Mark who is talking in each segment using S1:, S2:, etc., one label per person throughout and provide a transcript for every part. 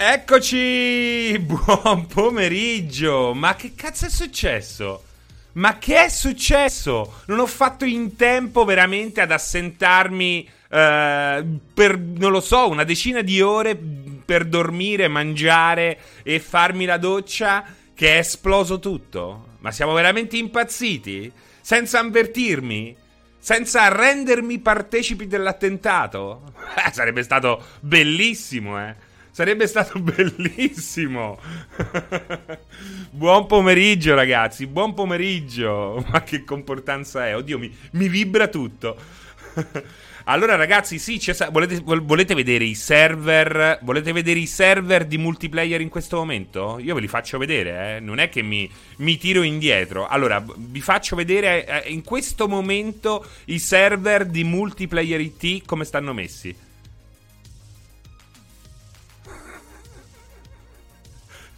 S1: Eccoci! Buon pomeriggio! Ma che cazzo è successo? Ma che è successo? Non ho fatto in tempo veramente ad assentarmi eh, per, non lo so, una decina di ore per dormire, mangiare e farmi la doccia che è esploso tutto? Ma siamo veramente impazziti? Senza avvertirmi? Senza rendermi partecipi dell'attentato? Eh, sarebbe stato bellissimo, eh. Sarebbe stato bellissimo. buon pomeriggio, ragazzi. Buon pomeriggio. Ma che comportanza è? Oddio, mi, mi vibra tutto. allora, ragazzi, sì, volete, volete, vedere i server? Volete vedere i server di multiplayer in questo momento? Io ve li faccio vedere, eh. Non è che mi, mi tiro indietro. Allora, vi faccio vedere eh, in questo momento i server di multiplayer IT come stanno messi.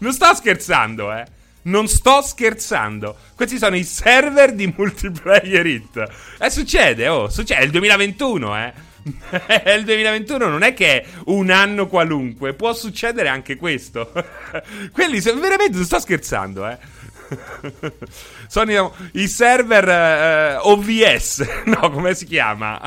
S1: Non sto scherzando, eh. Non sto scherzando. Questi sono i server di multiplayer hit. Eh, succede, oh, succede. È il 2021, eh. è il 2021, non è che è un anno qualunque. Può succedere anche questo. Quelli, veramente, non sto scherzando, eh. sono i server eh, OVS. no, come si chiama?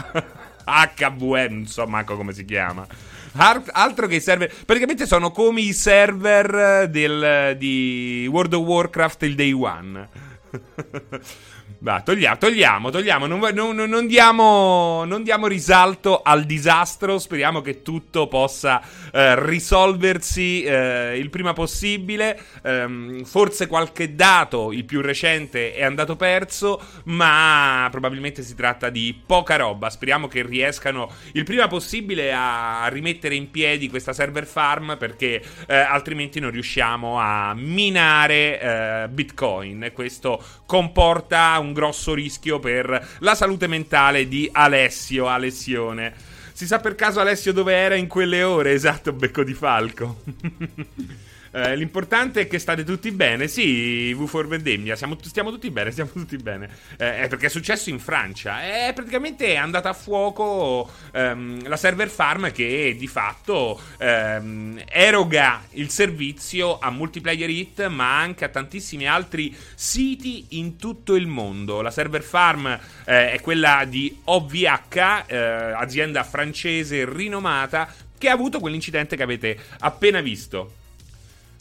S1: HVM, non so manco come si chiama altro che i server. Praticamente sono come i server del, di World of Warcraft il day one. Va, togliamo, togliamo, togliamo. Non, non, non, diamo, non, diamo, risalto al disastro. Speriamo che tutto possa eh, risolversi eh, il prima possibile. Um, forse qualche dato, il più recente, è andato perso, ma probabilmente si tratta di poca roba. Speriamo che riescano il prima possibile a rimettere in piedi questa server farm perché eh, altrimenti non riusciamo a minare eh, Bitcoin. Questo comporta un grosso rischio per la salute mentale di Alessio, Alessione. Si sa per caso Alessio dove era in quelle ore? Esatto, becco di falco. Eh, l'importante è che state tutti bene. Sì, V for Vendemmia, siamo, stiamo tutti bene, stiamo tutti bene. Eh, perché è successo in Francia. È praticamente andata a fuoco ehm, la server farm che di fatto ehm, eroga il servizio a multiplayer hit, ma anche a tantissimi altri siti in tutto il mondo. La server farm eh, è quella di OVH, eh, azienda francese rinomata, che ha avuto quell'incidente che avete appena visto.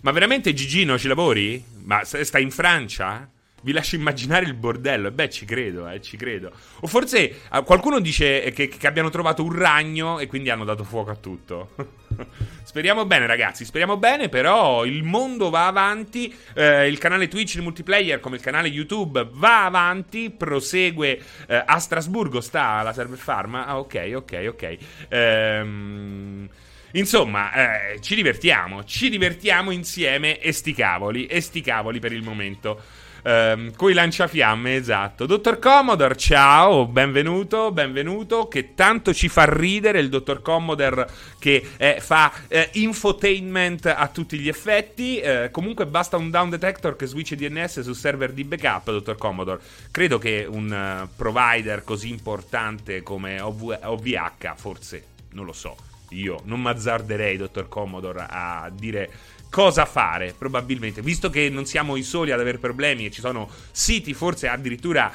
S1: Ma veramente Gigino ci lavori? Ma sta in Francia? Vi lascio immaginare il bordello. Beh, ci credo, eh, ci credo. O forse eh, qualcuno dice che, che, abbiano trovato un ragno e quindi hanno dato fuoco a tutto. speriamo bene, ragazzi. Speriamo bene, però il mondo va avanti. Eh, il canale Twitch il multiplayer, come il canale YouTube, va avanti. Prosegue eh, a Strasburgo. Sta la server farm. Ah, ok, ok, ok. Ehm. Insomma, eh, ci divertiamo, ci divertiamo insieme e sti cavoli, e sti cavoli per il momento. Um, coi lanciafiamme, esatto. Dottor Commodore, ciao, benvenuto, benvenuto. Che tanto ci fa ridere il Dottor Commodore che eh, fa eh, infotainment a tutti gli effetti. Eh, comunque basta un down detector che switch DNS su server di backup, Dottor Commodore. Credo che un uh, provider così importante come OV- OVH, forse, non lo so io non mazzarderei, dottor Commodore, a dire cosa fare, probabilmente, visto che non siamo i soli ad avere problemi e ci sono siti forse addirittura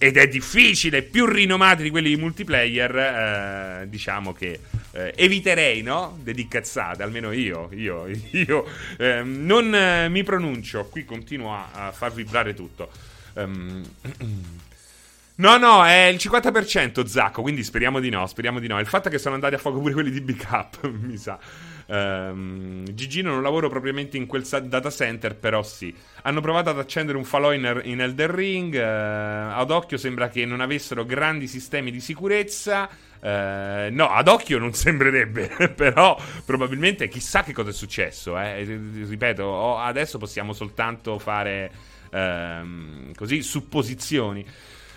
S1: ed è difficile, più rinomati di quelli di multiplayer, eh, diciamo che eh, eviterei, no? Dedi cazzate, almeno io, io, io eh, non mi pronuncio, qui continuo a, a far vibrare tutto. Um, No, no, è il 50% Zacco, quindi speriamo di no, speriamo di no. Il fatto è che sono andati a fuoco pure quelli di Big mi sa. Um, Gigino non lavoro propriamente in quel data center, però sì. Hanno provato ad accendere un falò in, in Elden Ring. Uh, ad occhio sembra che non avessero grandi sistemi di sicurezza. Uh, no, ad occhio non sembrerebbe, però probabilmente chissà che cosa è successo. Eh. Ripeto, adesso possiamo soltanto fare uh, così supposizioni.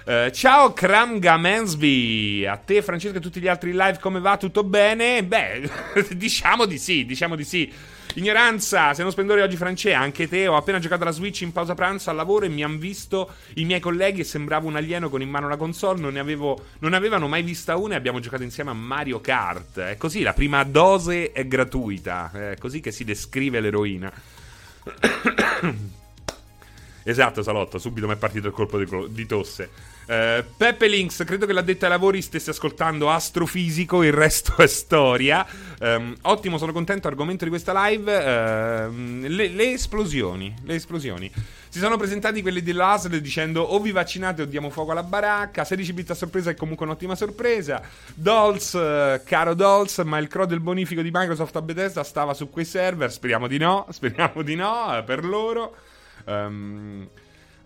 S1: Uh, ciao Kramga Mansby, a te Francesco e a tutti gli altri live come va? Tutto bene? Beh, diciamo di sì, diciamo di sì. Ignoranza, se non splendore oggi Francesca, anche te, ho appena giocato alla Switch in pausa pranzo al lavoro e mi hanno visto i miei colleghi e sembravo un alieno con in mano la console, non ne, avevo, non avevano mai vista una e abbiamo giocato insieme a Mario Kart. È così, la prima dose è gratuita, è così che si descrive l'eroina. esatto, Salotto, subito mi è partito il colpo di, di tosse. Uh, Peppe Links, credo che l'addetta ai lavori stesse ascoltando Astrofisico, il resto è storia. Um, ottimo, sono contento. Argomento di questa live: uh, le, le, esplosioni. Le esplosioni. Si sono presentati quelli dell'ASL dicendo o vi vaccinate o diamo fuoco alla baracca. 16 bit a sorpresa è comunque un'ottima sorpresa. Dolls, uh, caro Dolls, ma il CRO del bonifico di Microsoft a Bethesda stava su quei server. Speriamo di no. Speriamo di no eh, per loro. Um,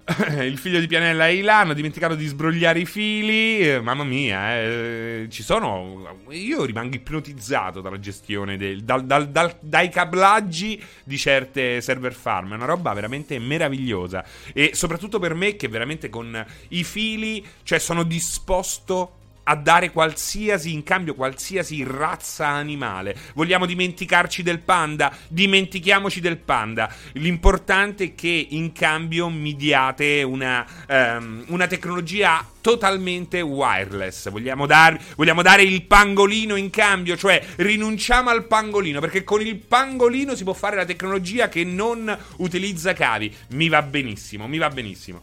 S1: il figlio di Pianella e Ilan hanno dimenticato di sbrogliare i fili. Eh, mamma mia, eh, ci sono. Io rimango ipnotizzato dalla gestione del, dal, dal, dal, dai cablaggi di certe server farm. È una roba veramente meravigliosa. E soprattutto per me, che veramente con i fili, cioè sono disposto a dare qualsiasi in cambio qualsiasi razza animale. Vogliamo dimenticarci del panda? Dimentichiamoci del panda. L'importante è che in cambio mi diate una, um, una tecnologia totalmente wireless. Vogliamo, dar, vogliamo dare il pangolino in cambio, cioè rinunciamo al pangolino perché con il pangolino si può fare la tecnologia che non utilizza cavi. Mi va benissimo, mi va benissimo.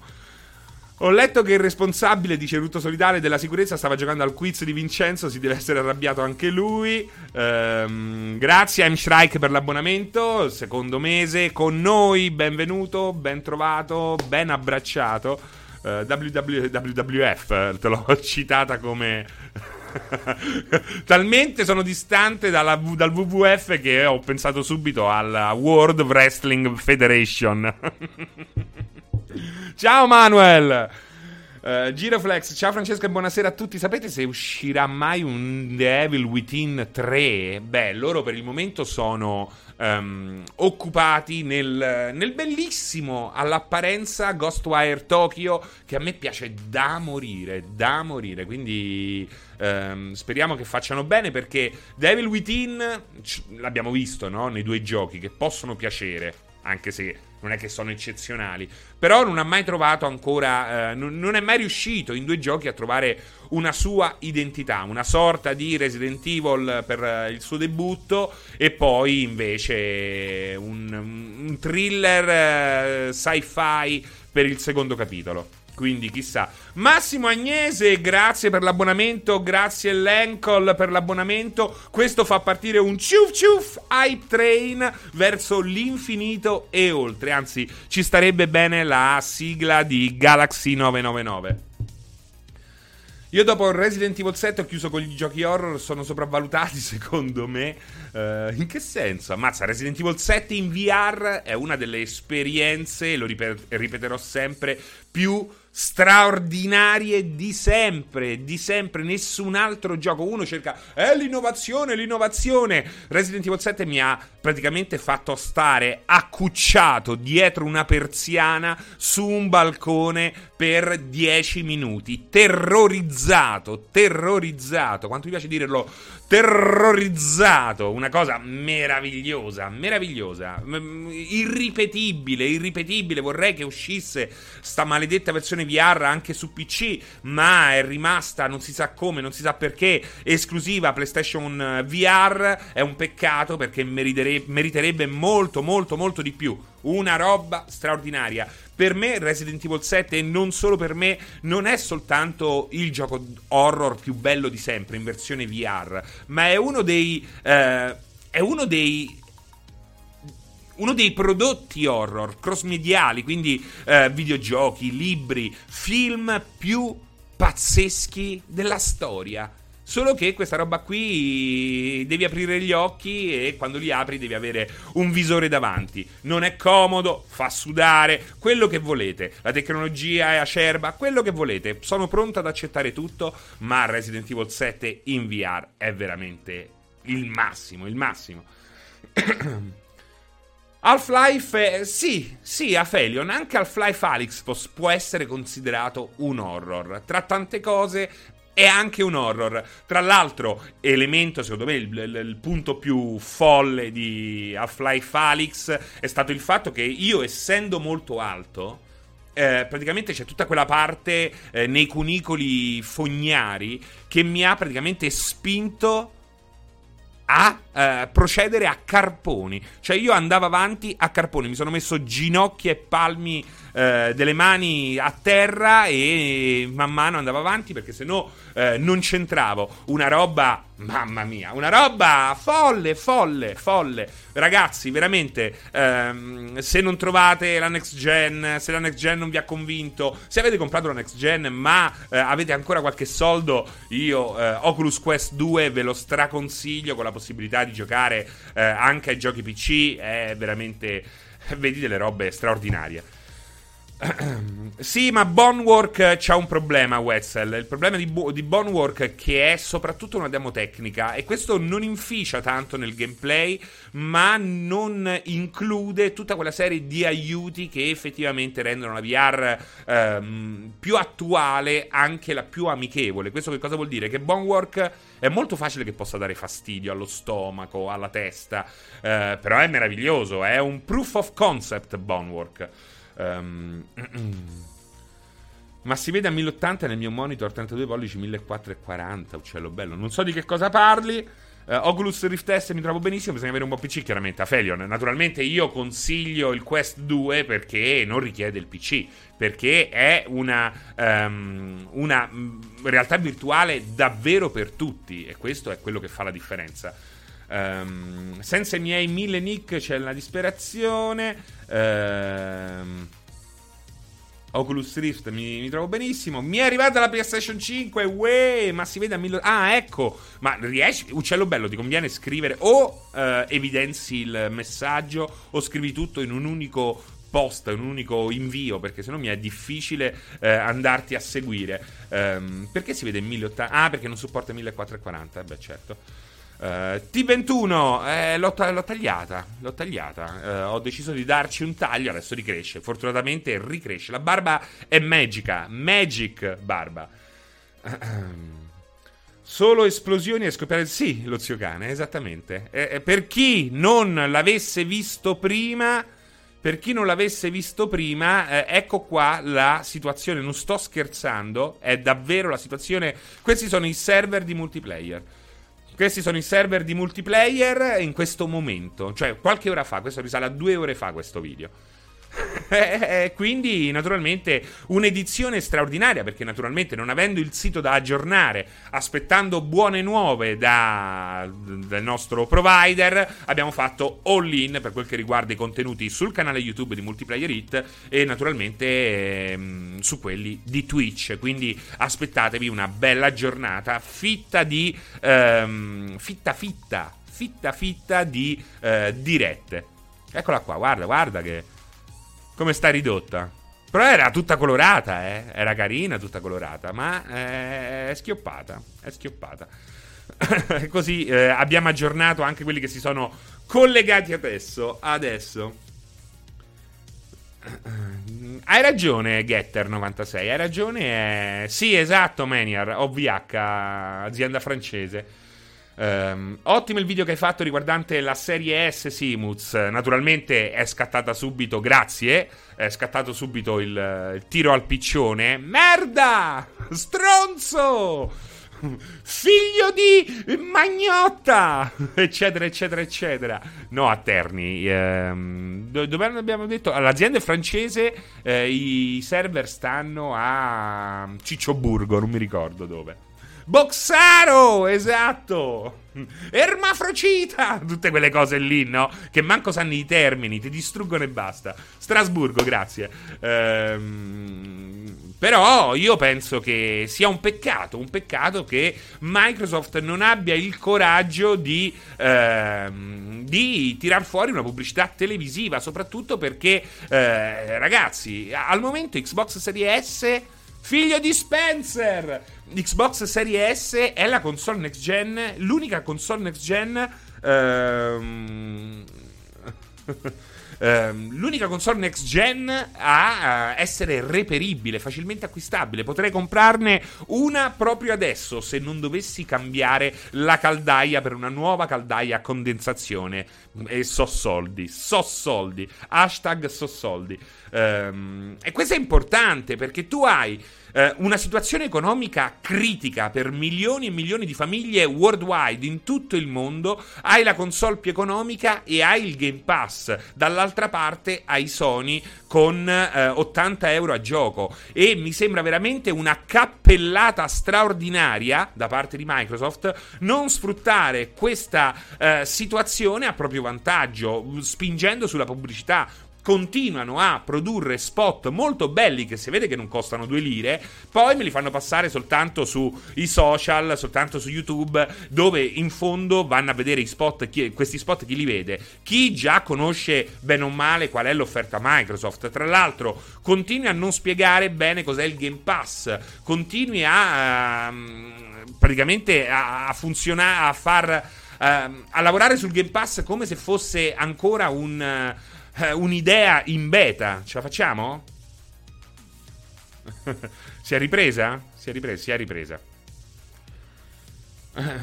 S1: Ho letto che il responsabile, dice Rutto Solidale, della sicurezza stava giocando al quiz di Vincenzo, si deve essere arrabbiato anche lui. Ehm, grazie a M. Shrike per l'abbonamento, secondo mese con noi, benvenuto, ben trovato, ben abbracciato. Uh, WWF, te l'ho citata come... Talmente sono distante dalla, dal WWF che ho pensato subito alla World Wrestling Federation. Ciao Manuel! Uh, Giroflex, ciao Francesco e buonasera a tutti. Sapete se uscirà mai un The Evil Within 3? Beh, loro per il momento sono um, occupati nel, nel, bellissimo all'apparenza Ghostwire Tokyo, che a me piace da morire, da morire. Quindi um, speriamo che facciano bene perché The Evil Within l'abbiamo visto no? nei due giochi che possono piacere, anche se non è che sono eccezionali. Però non ha mai trovato ancora, eh, non, non, è mai riuscito in due giochi a trovare una sua identità, una sorta di Resident Evil per eh, il suo debutto e poi invece un, un thriller eh, sci-fi per il secondo capitolo. Quindi chissà. Massimo Agnese, grazie per l'abbonamento. Grazie Lencol per l'abbonamento. Questo fa partire un ciuf ciuf hype train verso l'infinito e oltre. Anzi, ci starebbe bene la sigla di Galaxy 999. Io dopo Resident Evil 7 ho chiuso con gli giochi horror, sono sopravvalutati secondo me. Uh, in che senso? Ammazza, Resident Evil 7 in VR è una delle esperienze, lo ripeterò sempre, più straordinarie di sempre, di sempre, nessun altro gioco. Uno cerca, è l'innovazione, l'innovazione. Resident Evil 7 mi ha praticamente fatto stare accucciato dietro una persiana su un balcone per 10 minuti, terrorizzato, terrorizzato. Quanto mi piace dirlo? Terrorizzato, una cosa meravigliosa, meravigliosa, irripetibile, irripetibile. Vorrei che uscisse sta maledetta versione VR anche su PC, ma è rimasta, non si sa come, non si sa perché, esclusiva PlayStation eh, VR. È un peccato perché meriterebbe molto, molto, molto di più. Una roba straordinaria. Per me Resident Evil 7 e non solo per me non è soltanto il gioco horror più bello di sempre in versione VR, ma è uno dei... Eh, è uno dei uno dei prodotti horror cross-mediali, quindi eh, videogiochi, libri, film più pazzeschi della storia. Solo che questa roba qui devi aprire gli occhi e quando li apri devi avere un visore davanti. Non è comodo, fa sudare, quello che volete. La tecnologia è acerba, quello che volete. Sono pronto ad accettare tutto, ma Resident Evil 7 in VR è veramente il massimo, il massimo. Half-Life, eh, sì, sì, Aphelion, anche Half-Life Alyx può essere considerato un horror. Tra tante cose, è anche un horror. Tra l'altro, elemento, secondo me, il, il, il, punto più folle di Half-Life Alyx è stato il fatto che io, essendo molto alto, eh, praticamente c'è tutta quella parte eh, nei cunicoli fognari che mi ha praticamente spinto a eh, procedere a carponi. Cioè io andavo avanti a carponi, mi sono messo ginocchia e palmi eh, delle mani a terra e man mano andavo avanti perché se no eh, non c'entravo. Una roba, mamma mia, una roba folle, folle, folle. Ragazzi, veramente, ehm, se non trovate la next gen, se la next gen non vi ha convinto, se avete comprato la next gen ma eh, avete ancora qualche soldo, io eh, Oculus Quest 2 ve lo straconsiglio con la possibilità di giocare eh, anche ai giochi PC, è veramente... Vedi delle robe straordinarie. sì, ma Bonework c'ha un problema, Wetzel. Il problema di, Bo- di Bonework che è soprattutto una demo tecnica e questo non inficia tanto nel gameplay, ma non include tutta quella serie di aiuti che effettivamente rendono la VR ehm, più attuale, anche la più amichevole. Questo che cosa vuol dire? Che Bonework è molto facile che possa dare fastidio allo stomaco, alla testa, eh, però è meraviglioso, è un proof of concept Bonework. Um, ma si vede a 1080 nel mio monitor 32 pollici 1440, uccello bello. Non so di che cosa parli. Uh, Oculus Rift S mi trovo benissimo, bisogna avere un buon PC chiaramente. A Felion, naturalmente io consiglio il Quest 2 perché non richiede il PC, perché è una, um, una mm, realtà virtuale davvero per tutti e questo è quello che fa la differenza. Um, senza i miei mille nick c'è la disperazione. Um, Oculus Rift mi, mi, trovo benissimo. Mi è arrivata la PlayStation 5. Uè, ma si vede a mille. Ah, ecco. Ma riesci. Uccello bello, ti conviene scrivere o uh, evidenzi il messaggio o scrivi tutto in un unico post, un unico invio, perché sennò mi è difficile eh, andarti a seguire. Um, perché si vede in 1080? Ah, perché non supporta 1440. Eh beh, certo. Uh, T21 eh, l'ho, l'ho, tagliata, l'ho tagliata. Uh, ho deciso di darci un taglio, adesso ricresce. Fortunatamente ricresce. La barba è magica, magic barba. Solo esplosioni e scoppiare. Sì, lo zio cane, esattamente. Eh, per chi non l'avesse visto prima, per chi non l'avesse visto prima, eh, ecco qua la situazione. Non sto scherzando, è davvero la situazione. Questi sono i server di multiplayer. Questi sono i server di multiplayer in questo momento, cioè qualche ora fa, questo risale a due ore fa questo video. Eh, eh, quindi naturalmente un'edizione straordinaria perché naturalmente non avendo il sito da aggiornare, aspettando buone nuove da, dal nostro provider, abbiamo fatto all in per quel che riguarda i contenuti sul canale YouTube di Multiplayer Hit e naturalmente ehm, su quelli di Twitch. Quindi aspettatevi una bella giornata fitta di ehm, fitta fitta fitta fitta di eh, dirette. Eccola qua, guarda, guarda che come sta ridotta. Però era tutta colorata, eh. Era carina, tutta colorata, ma eh, è schioppata. È schioppata. Così eh, abbiamo aggiornato anche quelli che si sono collegati adesso. Adesso. Hai ragione, Getter96. Hai ragione. Eh... Sì, esatto, Maniar. OVH, azienda francese. Um, ottimo il video che hai fatto riguardante la serie S Simuz. Naturalmente è scattata subito, grazie. È scattato subito il, il tiro al piccione. Merda! Stronzo! Figlio di Magnotta! Eccetera, eccetera, eccetera. No, a Terni. Ehm, dove abbiamo detto? L'azienda è francese. Eh, I server stanno a Ciccioburgo, non mi ricordo dove. Boxaro, esatto. Ermafrocita, tutte quelle cose lì, no? Che manco sanno i termini, ti distruggono e basta. Strasburgo, grazie. Ehm, però io penso che sia un peccato, un peccato che Microsoft non abbia il coraggio di, ehm, di tirar fuori una pubblicità televisiva, soprattutto perché, eh, ragazzi, al momento Xbox Series S Figlio di Spencer! Xbox Series S è la console next gen, l'unica console next gen ehm, Ehm, l'unica console next gen a essere reperibile, facilmente acquistabile. Potrei comprarne una proprio adesso se non dovessi cambiare la caldaia per una nuova caldaia a condensazione. E so soldi, so soldi. Hashtag so soldi. Um, e questo è importante perché tu hai eh, una situazione economica critica per milioni e milioni di famiglie worldwide in tutto il mondo, hai la console più economica e hai il Game Pass. Dall'altra parte hai Sony con eh, 80 euro a gioco. E mi sembra veramente una cappellata straordinaria da parte di Microsoft non sfruttare questa eh, situazione a proprio vantaggio, spingendo sulla pubblicità continuano a produrre spot molto belli che si vede che non costano due lire, poi me li fanno passare soltanto sui social, soltanto su YouTube, dove in fondo vanno a vedere i spot, chi, questi spot chi li vede? Chi già conosce bene o male qual è l'offerta Microsoft. Tra l'altro, continui a non spiegare bene cos'è il Game Pass, continui a um, praticamente a, a funzionare, a far uh, a lavorare sul Game Pass come se fosse ancora un uh, eh, un'idea in beta. Ce la facciamo? si è ripresa? Si è ripresa, si è ripresa.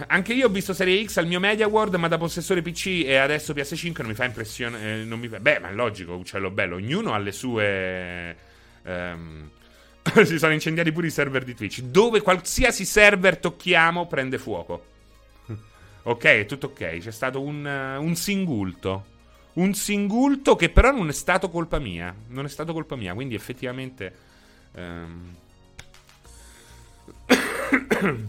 S1: Anche io ho visto Serie X al mio Media World, ma da possessore PC e adesso PS5 non mi fa impressione. Eh, mi fa... Beh, ma è logico, uccello bello. Ognuno ha le sue. Um... si sono incendiati pure i server di Twitch. Dove qualsiasi server tocchiamo prende fuoco. ok, è tutto ok. C'è stato un, un singulto un singulto che però non è stato colpa mia. Non è stato colpa mia, quindi effettivamente... Ehm...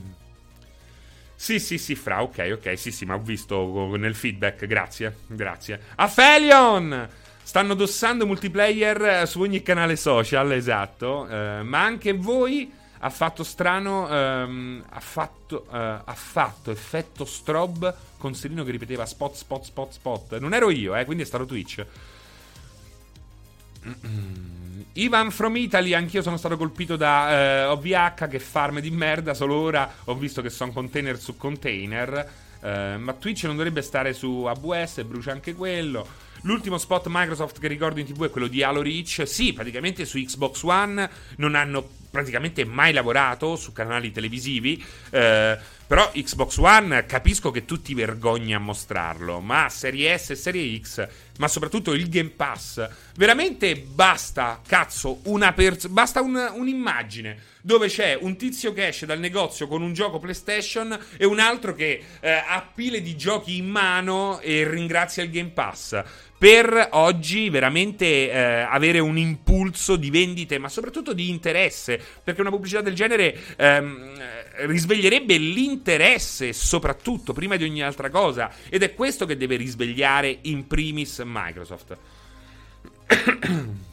S1: sì, sì, sì, fra, ok, ok, sì, sì, ma ho visto nel feedback, grazie, grazie. Aphelion! Stanno dossando multiplayer su ogni canale social, esatto, eh, ma anche voi ha fatto strano, ehm, ha, fatto, eh, ha fatto effetto strobe con Serino che ripeteva spot, spot, spot, spot. Non ero io, eh, quindi è stato Twitch. Ivan from Italy, anch'io sono stato colpito da eh, OVH che farm di merda, solo ora ho visto che sono container su container. Eh, ma Twitch non dovrebbe stare su AWS, brucia anche quello. L'ultimo spot Microsoft che ricordo in tv è quello di Halo Reach. Sì, praticamente su Xbox One non hanno praticamente mai lavorato su canali televisivi. Eh, però Xbox One capisco che tu ti vergogni a mostrarlo, ma Serie S e Serie X, ma soprattutto il Game Pass, veramente basta, cazzo, una pers- basta un, un'immagine dove c'è un tizio che esce dal negozio con un gioco PlayStation e un altro che eh, ha pile di giochi in mano e ringrazia il Game Pass. Per oggi veramente eh, avere un impulso di vendite, ma soprattutto di interesse, perché una pubblicità del genere ehm, risveglierebbe l'interesse, soprattutto prima di ogni altra cosa, ed è questo che deve risvegliare in primis Microsoft.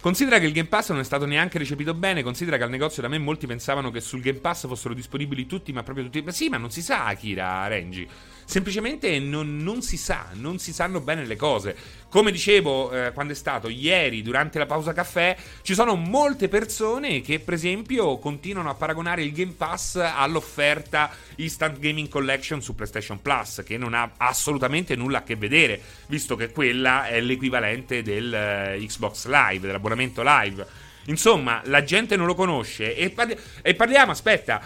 S1: Considera che il Game Pass non è stato neanche recepito bene. Considera che al negozio da me molti pensavano che sul Game Pass fossero disponibili tutti, ma proprio tutti. Ma sì, ma non si sa, Akira Renji. Semplicemente non, non, si sa, non si sanno bene le cose. Come dicevo eh, quando è stato ieri durante la pausa caffè, ci sono molte persone che per esempio continuano a paragonare il Game Pass all'offerta Instant Gaming Collection su PlayStation Plus, che non ha assolutamente nulla a che vedere, visto che quella è l'equivalente del uh, Xbox Live, dell'abbonamento live. Insomma, la gente non lo conosce e, parli- e parliamo, aspetta,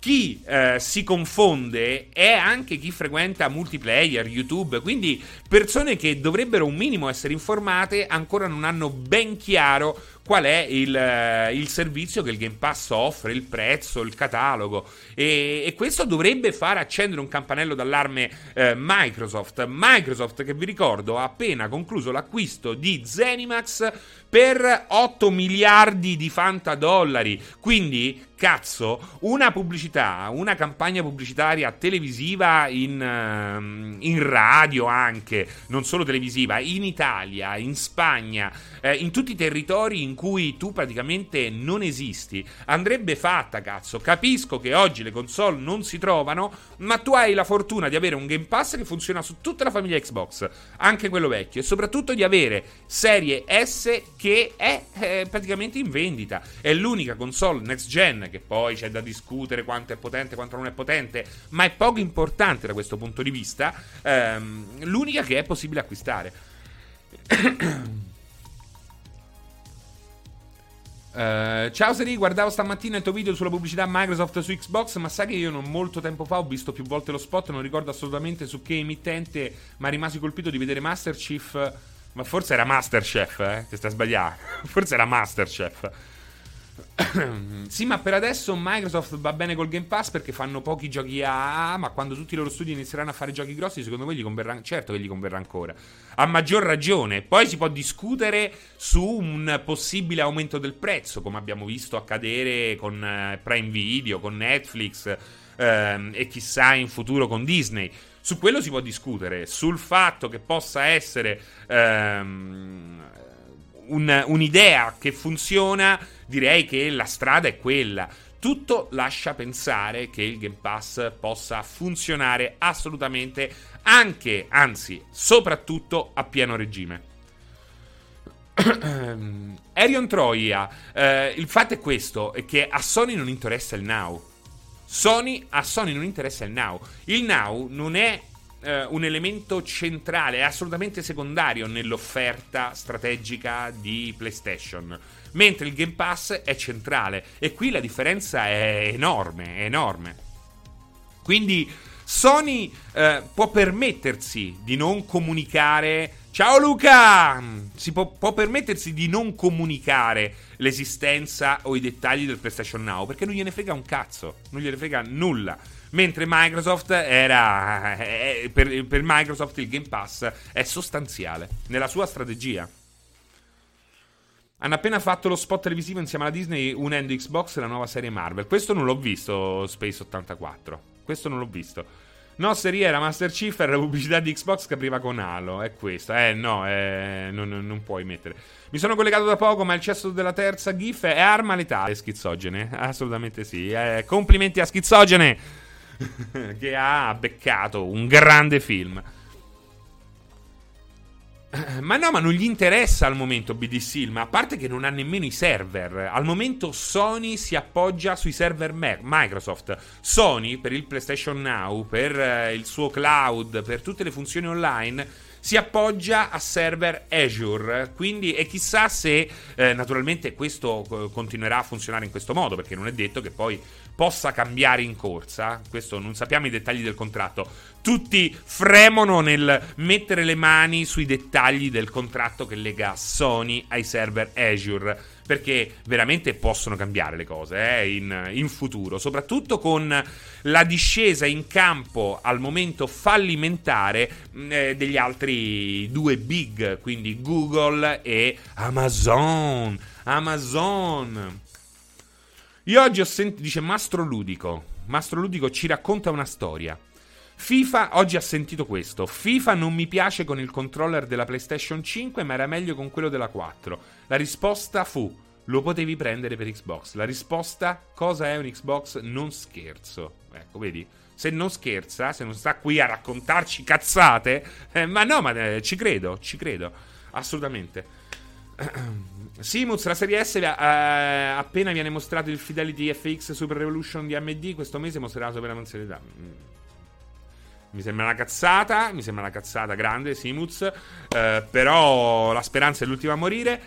S1: chi eh, si confonde è anche chi frequenta multiplayer, YouTube, quindi persone che dovrebbero un minimo essere informate ancora non hanno ben chiaro qual è il, eh, il, servizio che il Game Pass offre, il prezzo, il catalogo. E, e questo dovrebbe far accendere un campanello d'allarme eh, Microsoft. Microsoft, che vi ricordo, ha appena concluso l'acquisto di Zenimax per 8 miliardi di fanta dollari. Quindi, cazzo, una pubblicità, una campagna pubblicitaria televisiva in, ehm, in radio anche, non solo televisiva, in Italia, in Spagna, eh, in tutti i territori in cui tu praticamente non esisti, andrebbe fatta, cazzo. Capisco che oggi le console non si trovano, ma tu hai la fortuna di avere un Game Pass che funziona su tutta la famiglia Xbox, anche quello vecchio, e soprattutto di avere serie S che è eh, praticamente in vendita. È l'unica console next gen che poi c'è da discutere quanto è potente, quanto non è potente, ma è poco importante da questo punto di vista, ehm, l'unica che è possibile acquistare. Uh, ciao Seri, guardavo stamattina il tuo video sulla pubblicità Microsoft su Xbox, ma sai che io non molto tempo fa ho visto più volte lo spot, non ricordo assolutamente su che emittente, ma rimasi colpito di vedere Masterchef, ma forse era Masterchef, eh, che sta sbagliando, forse era Masterchef. sì, ma per adesso Microsoft va bene col Game Pass perché fanno pochi giochi A, ma quando tutti i loro studi inizieranno a fare giochi grossi, secondo me gli converrà, certo che gli converrà ancora. A maggior ragione. Poi si può discutere su un possibile aumento del prezzo, come abbiamo visto accadere con eh, Prime Video, con Netflix ehm, e chissà in futuro con Disney. Su quello si può discutere, sul fatto che possa essere ehm, un, un'idea che funziona, direi che la strada è quella. Tutto lascia pensare che il Game Pass possa funzionare assolutamente anche, anzi, soprattutto a pieno regime. Arion Troia, eh, il fatto è questo, è che a Sony non interessa il now. Sony, a Sony non interessa il now. Il now non è eh, un elemento centrale, assolutamente secondario nell'offerta strategica di PlayStation. Mentre il Game Pass è centrale. E qui la differenza è enorme, è enorme. Quindi Sony eh, può permettersi di non comunicare. Ciao Luca! Si può, può, permettersi di non comunicare l'esistenza o i dettagli del PlayStation Now perché non gliene frega un cazzo, non gliene frega nulla. Mentre Microsoft era. Eh, per, per Microsoft il Game Pass è sostanziale nella sua strategia. Hanno appena fatto lo spot televisivo insieme alla Disney unendo Xbox e la nuova serie Marvel. Questo non l'ho visto, Space 84. Questo non l'ho visto. No, serie era Master Chief, era la pubblicità di Xbox che apriva con Halo. È questo. Eh, no, eh, non, non, puoi mettere. Mi sono collegato da poco, ma il cesso della terza GIF è arma letale. Schizogene. Assolutamente sì. Eh, complimenti a Schizogene. che ha beccato un grande film. Ma no, ma non gli interessa al momento BDC, ma a parte che non ha nemmeno i server. Al momento Sony si appoggia sui server Microsoft. Sony per il PlayStation Now, per eh, il suo cloud, per tutte le funzioni online si appoggia a server Azure. Quindi, e chissà se eh, naturalmente questo continuerà a funzionare in questo modo, perché non è detto che poi possa cambiare in corsa. Questo non sappiamo i dettagli del contratto. Tutti fremono nel mettere le mani sui dettagli del contratto che lega Sony ai server Azure perché veramente possono cambiare le cose eh, in, in, futuro, soprattutto con la discesa in campo al momento fallimentare mm, eh, degli altri due big, quindi Google e Amazon. Amazon. Io oggi ho sentito, dice Mastro Ludico, Mastro Ludico ci racconta una storia. FIFA oggi ha sentito questo. FIFA non mi piace con il controller della PlayStation 5, ma era meglio con quello della 4. La risposta fu: lo potevi prendere per Xbox. La risposta: cosa è un Xbox? Non scherzo. Ecco, vedi? Se non scherza, se non sta qui a raccontarci cazzate, eh, ma no, ma eh, ci credo, ci credo, assolutamente. Simuz, la serie S, eh, appena viene mostrato il Fidelity FX Super Revolution di AMD, questo mese mostrerà la super funzionalità. Mm. Mi sembra una cazzata, mi sembra una cazzata grande, Simuz. Eh, però la speranza è l'ultima a morire.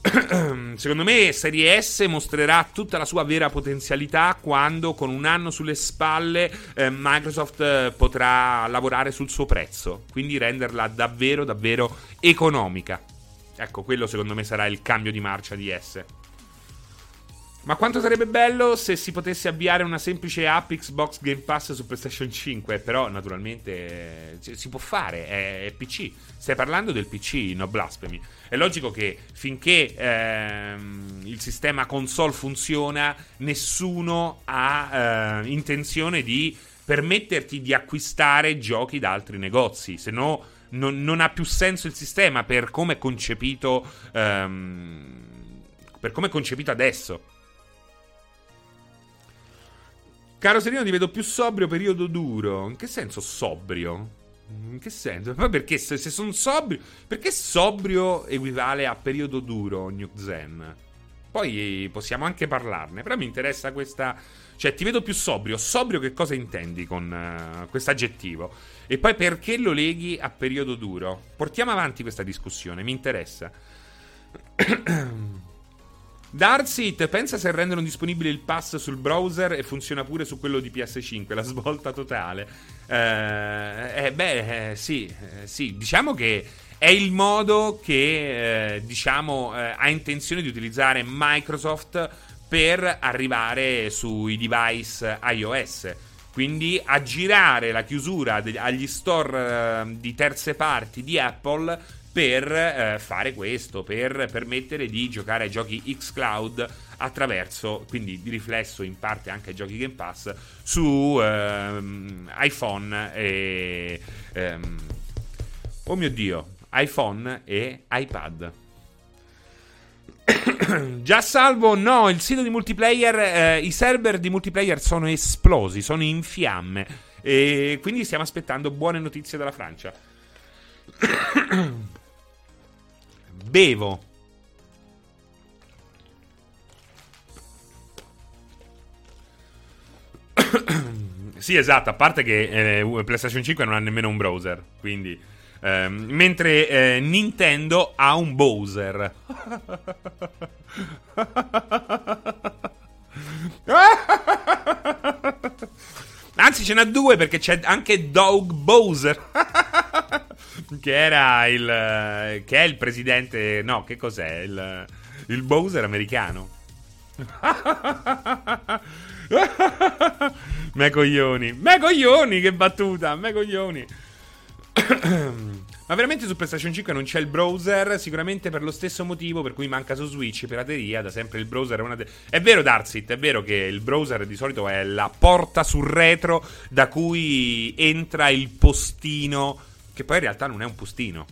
S1: Secondo me Serie S mostrerà tutta la sua vera potenzialità quando con un anno sulle spalle eh, Microsoft eh, potrà lavorare sul suo prezzo, quindi renderla davvero davvero economica. Ecco, quello secondo me sarà il cambio di marcia di S. Ma quanto sarebbe bello se si potesse avviare una semplice app Xbox Game Pass su PlayStation 5? Però, naturalmente, eh, si può fare, è, PC. Stai parlando del PC, no blasphemy. È logico che finché ehm, il sistema console funziona, nessuno ha eh, intenzione di permetterti di acquistare giochi da altri negozi. Se no, non, non ha più senso il sistema per come è concepito. Ehm, per come è concepito adesso. Caro Serino, ti vedo più sobrio, periodo duro. In che senso sobrio? In che senso? Ma perché se, se sono sobrio. Perché sobrio equivale a periodo duro, New Zen? poi possiamo anche parlarne. Però mi interessa questa. Cioè, ti vedo più sobrio. Sobrio, che cosa intendi con uh, questo aggettivo? E poi perché lo leghi a periodo duro? Portiamo avanti questa discussione, mi interessa. Darsit pensa se rendono disponibile il pass sul browser e funziona pure su quello di PS5, la svolta totale. Eh, eh beh, eh, sì, eh, sì, diciamo che è il modo che, eh, diciamo, eh, ha intenzione di utilizzare Microsoft per arrivare sui device iOS. Quindi aggirare la chiusura de- agli store di terze parti di Apple per eh, fare questo, per permettere di giocare ai giochi xCloud attraverso, quindi di riflesso in parte anche ai giochi Game Pass, su ehm, iPhone e... Ehm, oh mio Dio, iPhone e iPad. Già salvo, no, il sito di multiplayer, eh, i server di multiplayer sono esplosi, sono in fiamme. E quindi stiamo aspettando buone notizie dalla Francia. Bevo. sì, esatto, a parte che eh, PlayStation 5 non ha nemmeno un browser, quindi... Eh, mentre eh, Nintendo ha un Bowser. Anzi, ce n'ha due perché c'è anche Dog Bowser che era il. che è il presidente. No, che cos'è? Il, il Bowser americano. me coglioni. Me coglioni, che battuta. Me coglioni. Ma veramente su PlayStation 5 non c'è il browser, sicuramente per lo stesso motivo per cui manca su Switch, pirateria, da sempre il browser è una... De- è vero Darsit, è vero che il browser di solito è la porta sul retro da cui entra il postino che poi in realtà non è un postino.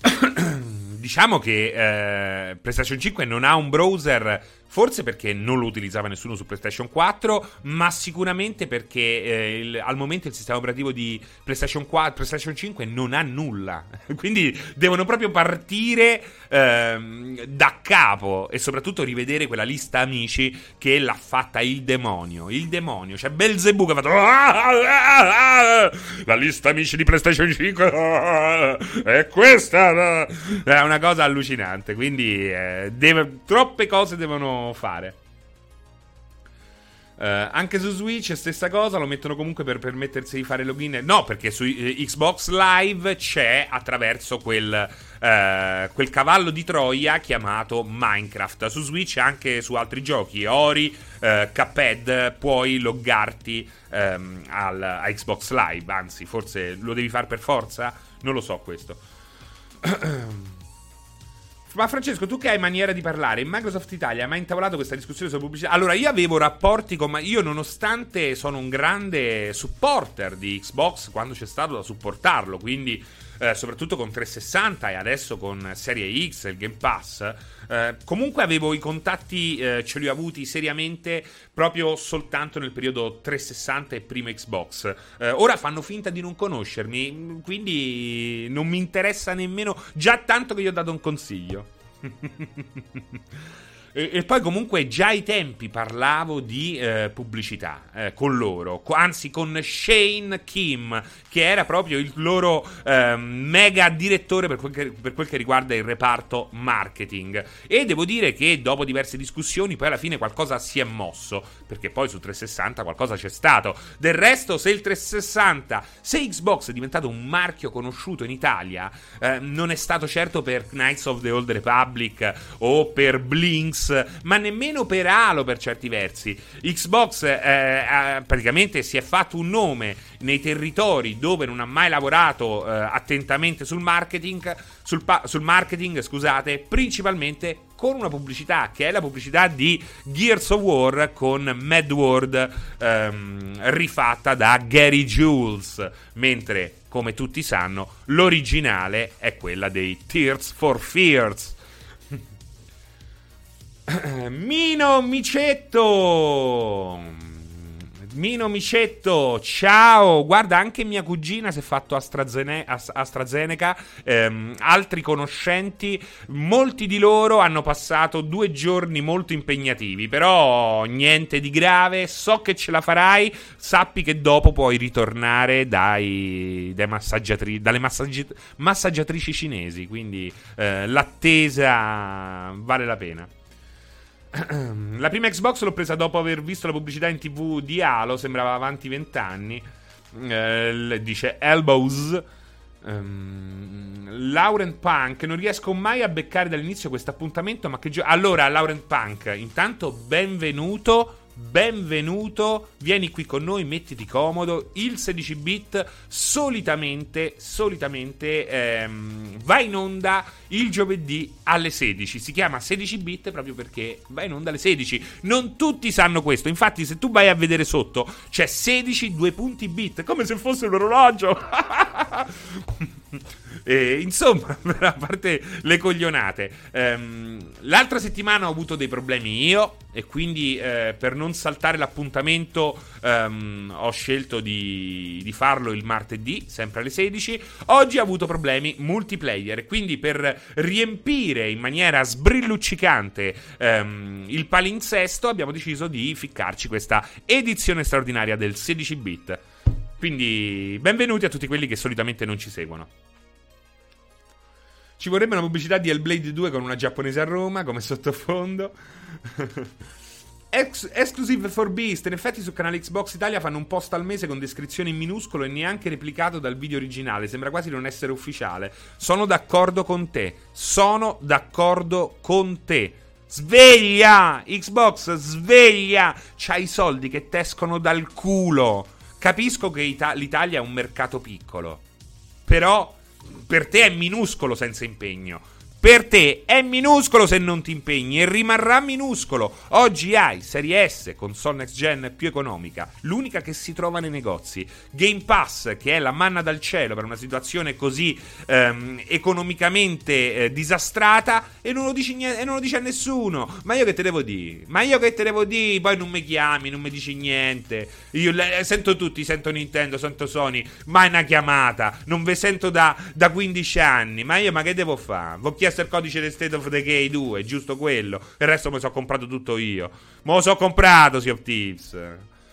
S1: diciamo che eh, PlayStation 5 non ha un browser Forse perché non lo utilizzava nessuno su PlayStation 4, ma sicuramente perché eh, il, al momento il sistema operativo di PlayStation, 4, PlayStation 5 non ha nulla. Quindi devono proprio partire ehm, da capo e soprattutto rivedere quella lista amici che l'ha fatta il demonio. Il demonio, cioè Belzebù che ha fatto la lista amici di PlayStation 5 è questa. È una cosa allucinante. Quindi eh, deve, troppe cose devono fare. Uh, anche su Switch stessa cosa, lo mettono comunque per permettersi di fare login. No, perché su uh, Xbox Live c'è attraverso quel, uh, quel, cavallo di Troia chiamato Minecraft. Su Switch e anche su altri giochi, Ori, Cuphead, puoi loggarti um, al, a Xbox Live. Anzi, forse lo devi fare per forza? Non lo so questo. Ma Francesco, tu che hai maniera di parlare, in Microsoft Italia hai mai intavolato questa discussione sulla pubblicità? Allora, io avevo rapporti con... Io nonostante sono un grande supporter di Xbox quando c'è stato da supportarlo, quindi eh, soprattutto con 360 e adesso con Serie X il Game Pass, eh, comunque avevo i contatti, eh, ce li ho avuti seriamente proprio soltanto nel periodo 360 e prima Xbox. Eh, ora fanno finta di non conoscermi, quindi non mi interessa nemmeno, già tanto che gli ho dato un consiglio. E, e, poi comunque già ai tempi parlavo di eh, pubblicità eh, con loro, anzi con Shane Kim, che era proprio il loro eh, mega direttore per quel, che, per quel, che, riguarda il reparto marketing. E devo dire che dopo diverse discussioni poi alla fine qualcosa si è mosso, perché poi su 360 qualcosa c'è stato. Del resto, se il 360, se Xbox è diventato un marchio conosciuto in Italia, eh, non è stato certo per Knights of the Old Republic o per Blinks ma nemmeno per Halo per certi versi. Xbox eh, praticamente si è fatto un nome nei territori dove non ha mai lavorato eh, attentamente sul marketing, sul, pa- sul marketing, scusate, principalmente con una pubblicità che è la pubblicità di Gears of War con Mad World ehm, rifatta da Gary Jules, mentre come tutti sanno l'originale è quella dei Tears for Fears. Mino Micetto. Mino Micetto, ciao! Guarda, anche mia cugina si è fatto AstraZene- AstraZeneca. Ehm, altri conoscenti, molti di loro hanno passato due giorni molto impegnativi. Però niente di grave. So che ce la farai. Sappi che dopo puoi ritornare dai, dai massaggiatri- dalle massaggi- massaggiatrici cinesi. Quindi eh, l'attesa vale la pena. La prima Xbox l'ho presa dopo aver visto la pubblicità in tv di Halo, sembrava avanti vent'anni. Eh, dice Elbows. Um, Laurent Punk, non riesco mai a beccare dall'inizio questo appuntamento, ma che gio- Allora, Laurent Punk, intanto benvenuto benvenuto, vieni qui con noi, mettiti comodo. Il 16 bit solitamente, solitamente ehm, va in onda il giovedì alle 16. Si chiama 16 bit proprio perché va in onda alle 16. Non tutti sanno questo. Infatti, se tu vai a vedere sotto, c'è 16 due punti bit, come se fosse un orologio. E, insomma, a parte le coglionate, ehm, l'altra settimana ho avuto dei problemi io e quindi eh, per non saltare l'appuntamento ehm, ho scelto di, di, farlo il martedì, sempre alle 16. Oggi ho avuto problemi multiplayer quindi per riempire in maniera sbrilluccicante ehm, il palinsesto abbiamo deciso di ficcarci questa edizione straordinaria del 16 bit. Quindi benvenuti a tutti quelli che solitamente non ci seguono. Ci vorrebbe una pubblicità di Hellblade 2 con una giapponese a Roma come sottofondo. Ex- exclusive for Beast. In effetti, su canale Xbox Italia fanno un post al mese con descrizione in minuscolo e neanche replicato dal video originale. Sembra quasi non essere ufficiale. Sono d'accordo con te. Sono d'accordo con te. Sveglia! Xbox, sveglia! C'hai i soldi che tescono dal culo. Capisco che Ita- l'Italia è un mercato piccolo. Però per te è minuscolo senza impegno. Per te è minuscolo se non ti impegni e rimarrà minuscolo. Oggi hai Serie S, console next gen più economica, l'unica che si trova nei negozi. Game Pass, che è la manna dal cielo per una situazione così ehm, economicamente eh, disastrata e non, lo dici niente, e non lo dice a nessuno. Ma io che te devo dire? Ma io che te devo dire? Poi non mi chiami, non mi dici niente. Io le, sento tutti, sento Nintendo, sento Sony, mai una chiamata. Non ve sento da, da 15 anni. Ma io ma che devo fare? Vi ho chiesto il codice del State of Decay 2, giusto quello. Il resto me lo so comprato tutto io. Me lo so comprato, Sea of Thieves.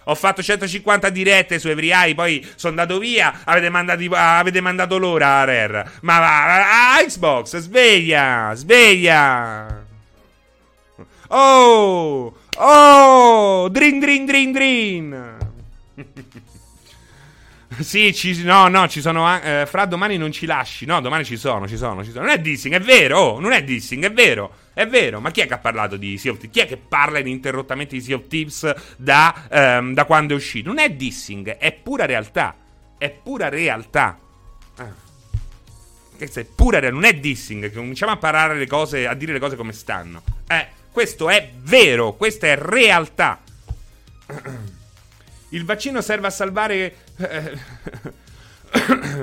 S1: Ho fatto 150 dirette su EveryEye, poi sono andato via. Avete, mandati, avete mandato loro a Rare. Ma a Xbox, sveglia, sveglia. Oh, oh, drin drin drin drin. Sì, ci, no, no, ci sono. Eh, fra domani non ci lasci. No, domani ci sono, ci sono, ci sono. Non è dissing, è vero. Oh, non è dissing, è vero. È vero. Ma chi è che ha parlato di Sea of Thieves? Chi è che parla ininterrottamente di Sea of Thieves da, ehm, da quando è uscito? Non è dissing, è pura realtà. È pura realtà. Ah. Questo è pura realtà. Non è dissing. Cominciamo a parlare le cose, a dire le cose come stanno. Eh, questo è vero. Questa è realtà. Il vaccino serve a salvare.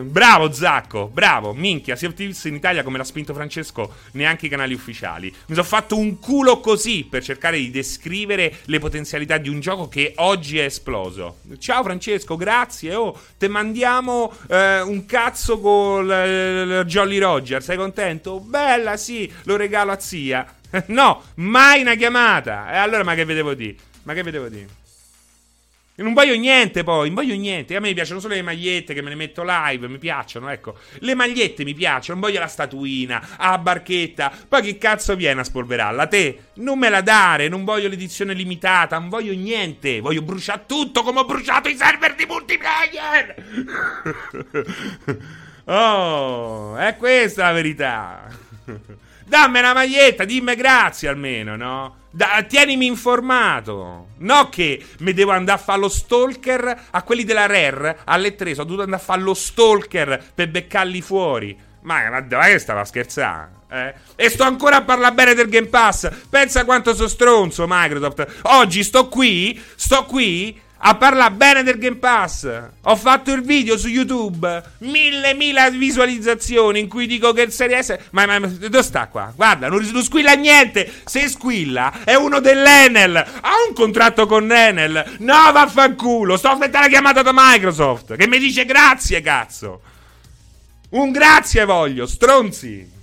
S1: bravo Zacco, bravo, minchia, of Thieves in Italia come l'ha spinto Francesco, neanche i canali ufficiali. Mi sono fatto un culo così per cercare di descrivere le potenzialità di un gioco che oggi è esploso. Ciao Francesco, grazie. Oh, te mandiamo eh, un cazzo con l- Jolly Roger, sei contento? Bella, sì, lo regalo a zia. no, mai una chiamata. E allora ma che vedevo di? Ma che vedevo di? Non voglio niente poi, non voglio niente. A me piacciono solo le magliette che me le metto live, mi piacciono, ecco. Le magliette mi piacciono, non voglio la statuina, la barchetta. Poi che cazzo viene a spolverarla? Te non me la dare, non voglio l'edizione limitata, non voglio niente. Voglio bruciare tutto come ho bruciato i server di multiplayer. oh, è questa la verità. Dammi una maglietta, dimmi grazie almeno, no? Da, tienimi informato. No che mi devo andare a fare lo stalker a quelli della Rare. Alle 3 sono dovuto andare a fare lo stalker per beccarli fuori. Ma, ma dove stava a scherzare? Eh? E sto ancora a parlare bene del Game Pass. Pensa quanto sono stronzo, Microsoft. Oggi sto qui, sto qui a parlare bene del Game Pass. Ho fatto il video su YouTube, mille, mille visualizzazioni in cui dico che il Serie S... Ma, ma, ma dove sta qua? Guarda, non, non, squilla niente. Se squilla è uno dell'Enel. Ha un contratto con Enel. No, vaffanculo. Sto aspettando la chiamata da Microsoft che mi dice grazie, cazzo. Un grazie voglio, stronzi.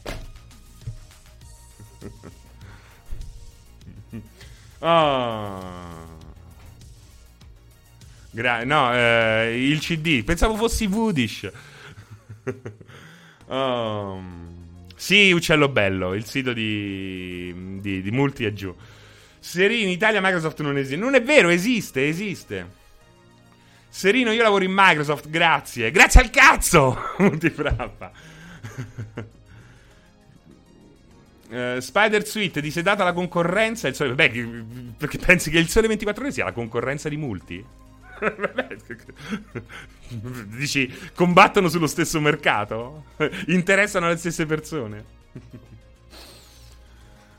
S1: Oh. Gra- no, eh, il CD. Pensavo fossi Woodish. oh. Sì, Uccello Bello, il sito di, di, di Multi è giù. Serino, in Italia Microsoft non esiste. Non è vero, esiste, esiste. Serino, io lavoro in Microsoft, grazie. Grazie al cazzo! Multifrappa. Uh, Spider Suite disedata la concorrenza. Il sole... Beh, perché pensi che il sole 24 ore sia la concorrenza di multi? Dici, combattono sullo stesso mercato? Interessano le stesse persone?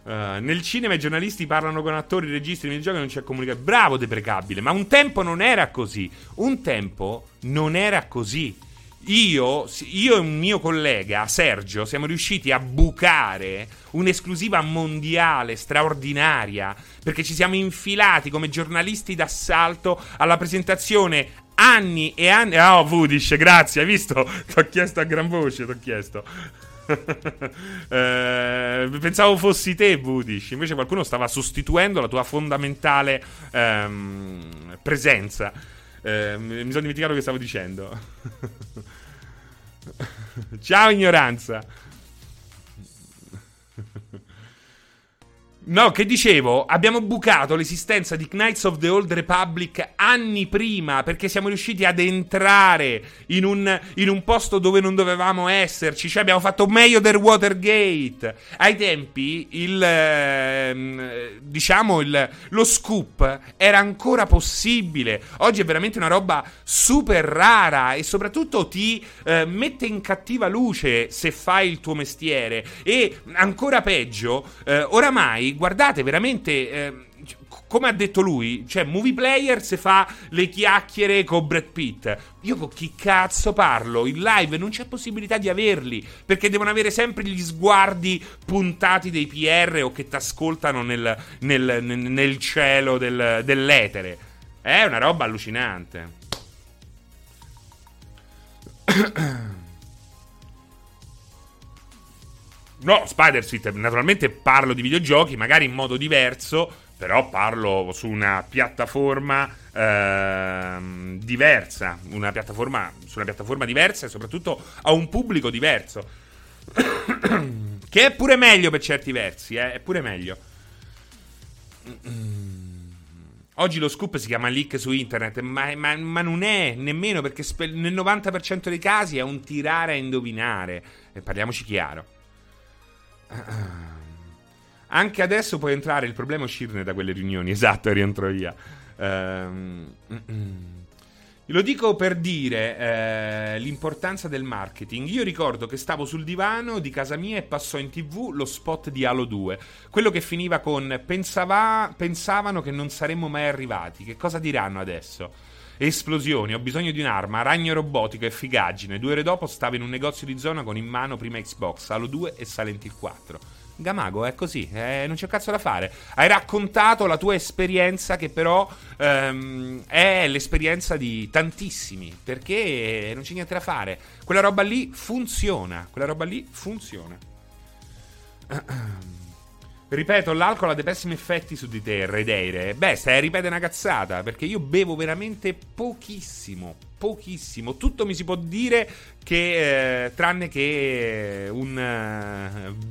S1: Uh, nel cinema i giornalisti parlano con attori, registi, nei giochi non c'è comunicazione. Bravo, deprecabile. Ma un tempo non era così. Un tempo non era così. Io, io e un mio collega, Sergio, siamo riusciti a bucare un'esclusiva mondiale straordinaria perché ci siamo infilati come giornalisti d'assalto alla presentazione anni e anni. Oh, Vudish, grazie, hai visto? Ti ho chiesto a gran voce, ti ho chiesto. eh, pensavo fossi te, Vudish. Invece qualcuno stava sostituendo la tua fondamentale ehm, presenza. Eh, mi sono dimenticato che stavo dicendo. Ciao ignoranza. No, che dicevo, abbiamo bucato l'esistenza di Knights of the Old Republic anni prima perché siamo riusciti ad entrare in un, in un posto dove non dovevamo esserci, cioè abbiamo fatto meglio del Watergate. Ai tempi il, eh, diciamo, il, lo scoop era ancora possibile, oggi è veramente una roba super rara e soprattutto ti eh, mette in cattiva luce se fai il tuo mestiere. E ancora peggio, eh, oramai guardate, veramente. Eh, come ha detto lui, cioè, movie player se fa le chiacchiere con Brad Pitt. Io con chi cazzo parlo? In live non c'è possibilità di averli. Perché devono avere sempre gli sguardi puntati dei PR o che ti ascoltano nel, nel, nel, cielo del, dell'etere. È una roba allucinante. No, Spider Suite, naturalmente parlo di videogiochi, magari in modo diverso, però parlo su una piattaforma ehm, diversa, una piattaforma, su una piattaforma diversa e soprattutto a un pubblico diverso. che è pure meglio per certi versi, eh? è pure meglio. Oggi lo scoop si chiama leak su internet, ma, ma, ma non è nemmeno perché spe- nel 90% dei casi è un tirare a indovinare. E parliamoci chiaro. Anche adesso può entrare, il problema è uscirne da quelle riunioni. Esatto, rientro via. Um, lo dico per dire eh, l'importanza del marketing. Io ricordo che stavo sul divano di casa mia e passò in tv lo spot di Halo 2. Quello che finiva con pensava, pensavano che non saremmo mai arrivati. Che cosa diranno adesso? Esplosioni, ho bisogno di un'arma, ragno robotico e figaggine. Due ore dopo stavo in un negozio di zona con in mano prima Xbox, Halo 2 e Silent Hill 4. Gamago, è così, eh, non c'è cazzo da fare. Hai raccontato la tua esperienza, che però ehm, è l'esperienza di tantissimi, perché non c'è niente da fare. Quella roba lì funziona, quella roba lì funziona. Ripeto, l'alcol ha dei pessimi effetti su di te, Redeire. Beh, stai a ripetere una cazzata, perché io bevo veramente pochissimo, pochissimo. Tutto mi si può dire che, eh, tranne che un,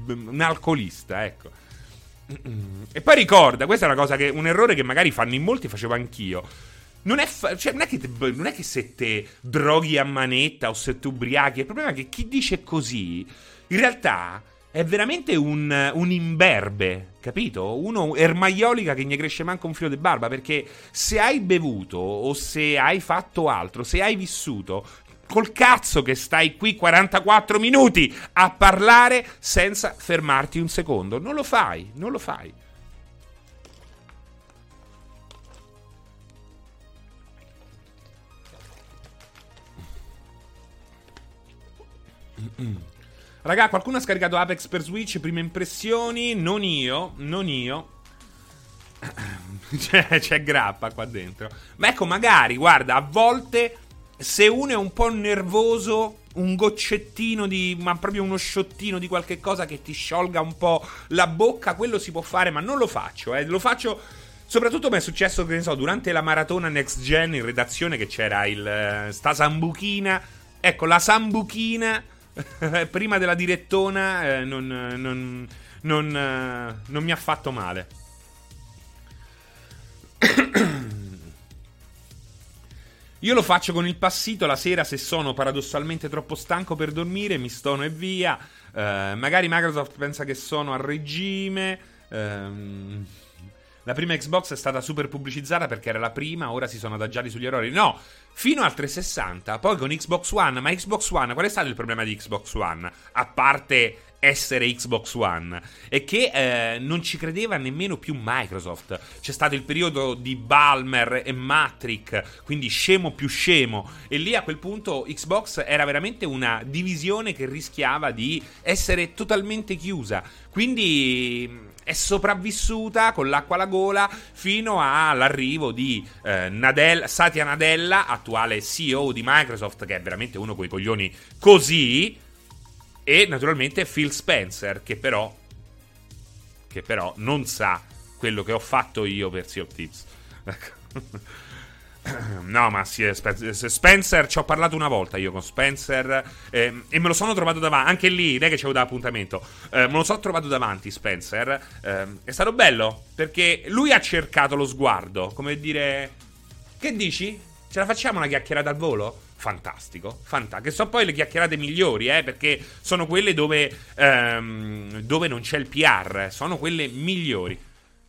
S1: uh, un alcolista, ecco. E poi ricorda, questa è una cosa che, un errore che magari fanno in molti, facevo anch'io. Non è, fa- cioè, non, è te, non è, che se te droghi a manetta o se tu ubriachi, il problema è che chi dice così, in realtà è veramente un, un imberbe, capito? Uno ermaiolica che ne cresce manco un filo di barba, perché se hai bevuto o se hai fatto altro, se hai vissuto, col cazzo che stai qui 44 minuti a parlare senza fermarti un secondo. Non lo fai, non lo fai. Mm-mm. Raga, qualcuno ha scaricato Apex per Switch? Prime impressioni? Non io, non io. c'è, c'è grappa qua dentro. Ma ecco, magari, guarda, a volte se uno è un po' nervoso, un goccettino di. ma proprio uno sciottino di qualche cosa che ti sciolga un po' la bocca, quello si può fare, ma non lo faccio, eh. Lo faccio. Soprattutto mi è successo, che ne so, durante la maratona Next Gen in redazione che c'era il. Uh, sta sambuchina. Ecco, la sambuchina. Prima della direttona eh, non, non, non, eh, non mi ha fatto male. Io lo faccio con il passito la sera se sono paradossalmente troppo stanco per dormire, mi stono e via. Uh, magari Microsoft pensa che sono a regime. Um, la prima Xbox è stata super pubblicizzata perché era la prima, ora si sono adagiati sugli errori. No, fino al 360, poi con Xbox One. Ma Xbox One, qual è stato il problema di Xbox One? A parte essere Xbox One e che eh, non ci credeva nemmeno più Microsoft. C'è stato il periodo di Balmer e Matrix, quindi scemo più scemo, e lì a quel punto Xbox era veramente una divisione che rischiava di essere totalmente chiusa. Quindi è sopravvissuta con l'acqua alla gola fino all'arrivo di eh, Nadella, Satya Nadella, attuale CEO di Microsoft, che è veramente uno quei coglioni così e naturalmente Phil Spencer, che però, che però non sa quello che ho fatto io per Sea of Tips. No, ma sì, Spencer, ci ho parlato una volta io con Spencer eh, e me lo sono trovato davanti. Anche lì, non è che c'avevo da appuntamento, eh, me lo sono trovato davanti. Spencer eh, è stato bello perché lui ha cercato lo sguardo, come dire, che dici? Ce la facciamo una chiacchierata al volo? fantastico, fantastico. Che sono poi le chiacchierate migliori, eh, perché sono quelle dove, ehm, dove non c'è il PR, sono quelle migliori.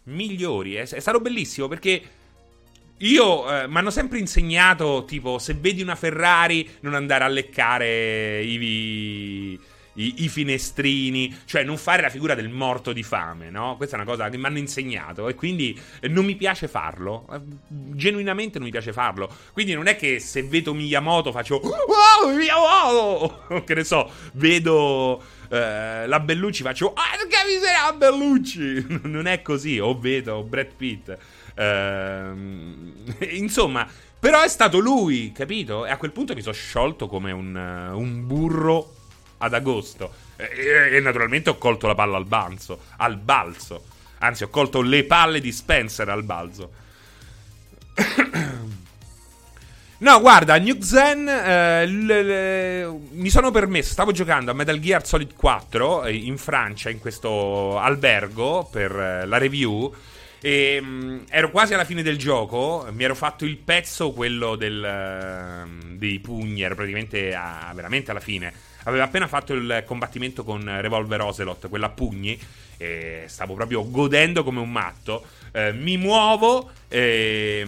S1: Migliori, eh. è stato bellissimo perché io eh, mi hanno sempre insegnato, tipo, se vedi una Ferrari, non andare a leccare i, i, i, finestrini, cioè non fare la figura del morto di fame, no? Questa è una cosa che mi hanno insegnato e quindi eh, non mi piace farlo. Eh, genuinamente non mi piace farlo. Quindi non è che se vedo Miyamoto faccio wow, Miyamoto! che ne so, vedo uh, la Bellucci faccio ah, che miseria Bellucci! non è così, o vedo Brad Pitt. Uh, insomma, però è stato lui, capito? E a quel punto mi sono sciolto come un, uh, un burro ad agosto. E, e, naturalmente ho colto la palla al balzo. Al balzo. Anzi, ho colto le palle di Spencer al balzo. no, guarda, New Zen eh, le, le, mi sono permesso, stavo giocando a Metal Gear Solid 4 eh, in Francia, in questo albergo per eh, la review. E mm, ero quasi alla fine del gioco. Mi ero fatto il pezzo, quello del, uh, dei pugni. Ero praticamente a, veramente alla fine aveva appena fatto il combattimento con Revolver Ocelot, quella a pugni, e stavo proprio godendo come un matto. Eh, mi muovo, eh,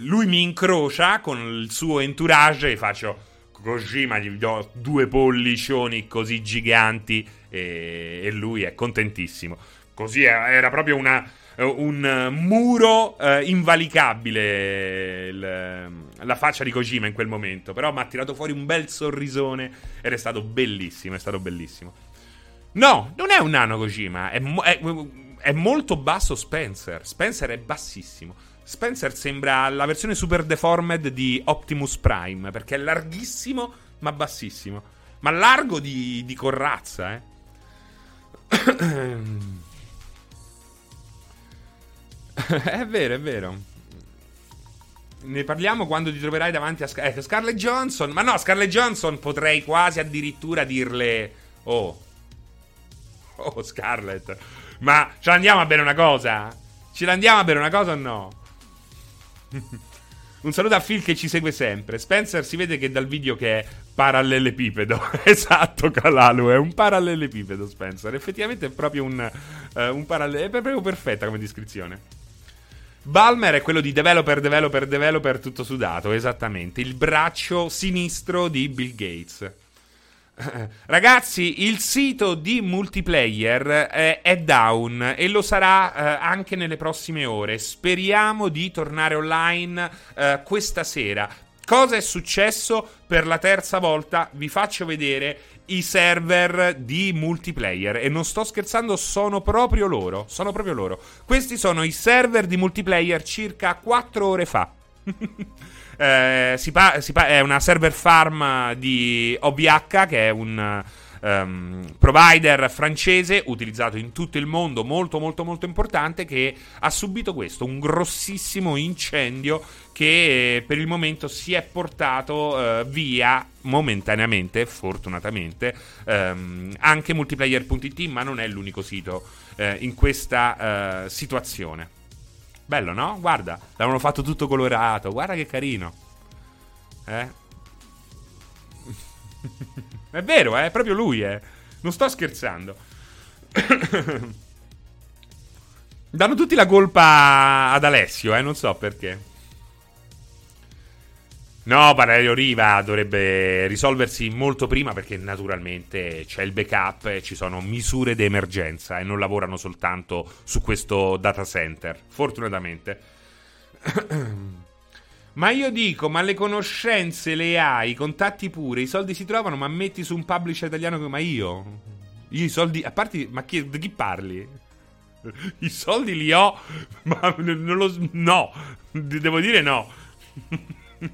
S1: lui mi incrocia con il suo entourage e faccio Kojima, gli do due pollicioni così giganti e, e lui è contentissimo. Così era proprio una un muro eh, invalicabile il, la faccia di Kojima in quel momento. Però mi ha tirato fuori un bel sorrisone ed è stato bellissimo, è stato bellissimo. No, non è un nano Kojima, è, è, è molto basso Spencer. Spencer è bassissimo. Spencer sembra la versione super deformed di Optimus Prime, perché è larghissimo ma bassissimo. Ma largo di, di corrazza, eh. è vero, è vero. Ne parliamo quando ti troverai davanti a Scar- eh, Scarlett Johnson. Ma no, Scarlett Johnson potrei quasi addirittura dirle: Oh, oh, Scarlett, ma ce l'andiamo a bere una cosa? Ce l'andiamo a bere una cosa o no? Un saluto a Phil che ci segue sempre. Spencer si vede che dal video che è parallelepipedo. esatto, Calalu, è un parallelepipedo Spencer. Effettivamente è proprio un, uh, un parallelo. È proprio perfetta come descrizione. Balmer è quello di developer, developer, developer tutto sudato, esattamente. Il braccio sinistro di Bill Gates. Ragazzi, il sito di multiplayer eh, è down e lo sarà eh, anche nelle prossime ore. Speriamo di tornare online eh, questa sera. Cosa è successo per la terza volta? Vi faccio vedere i server di multiplayer e non sto scherzando, sono proprio loro, sono proprio loro. Questi sono i server di multiplayer circa 4 ore fa. eh, si pa- si pa- è una server farm di OBH che è un um, provider francese utilizzato in tutto il mondo, molto molto molto importante, che ha subito questo, un grossissimo incendio che per il momento si è portato uh, via momentaneamente, fortunatamente, um, anche multiplayer.it, ma non è l'unico sito uh, in questa uh, situazione. Bello, no? Guarda, l'avevano fatto tutto colorato, guarda che carino. Eh? È vero, è proprio lui, eh. Non sto scherzando. Danno tutti la colpa ad Alessio, eh, non so perché. No, Valerio Riva dovrebbe risolversi molto prima perché naturalmente c'è il backup e ci sono misure di emergenza e non lavorano soltanto su questo data center, fortunatamente. Ma io dico, ma le conoscenze le hai, i contatti pure, i soldi si trovano, ma metti su un publisher italiano come io. Io i soldi, a parte, ma chi, di chi parli? I soldi li ho, ma non lo, no, devo dire no.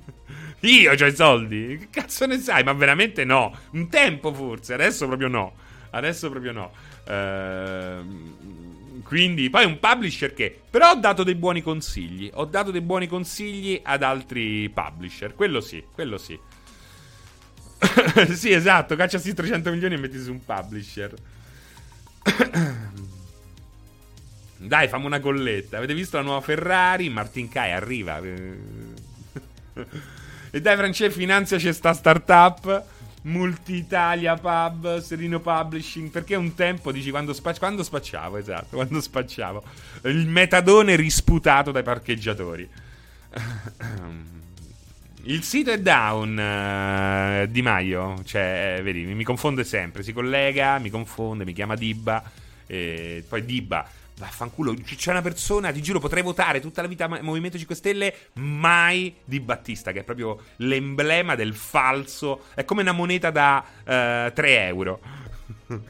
S1: Io ho i soldi? Che cazzo ne sai? Ma veramente no. Un tempo forse, adesso proprio no. Adesso proprio no. Ehm quindi, poi un publisher che. Però ho dato dei buoni consigli. Ho dato dei buoni consigli ad altri publisher. Quello sì, quello sì. sì, esatto. Cacciasi 300 milioni e metti su un publisher. Dai, fammi una colletta. Avete visto la nuova Ferrari? Martin Kai arriva. e dai, Francesco, finanzia c'è sta startup. Multitalia Pub, Serino Publishing. Perché un tempo dici quando, spac- quando spacciavo, esatto, quando spacciavo. Il metadone risputato dai parcheggiatori. Il sito è down uh, Di Maio, cioè, eh, vedi, mi confonde sempre, si collega, mi confonde, mi chiama Dibba, e poi Dibba Vaffanculo, c'è una persona, ti giuro, potrei votare tutta la vita Movimento 5 Stelle, mai di Battista, che è proprio l'emblema del falso. È come una moneta da uh, eh, 3 euro.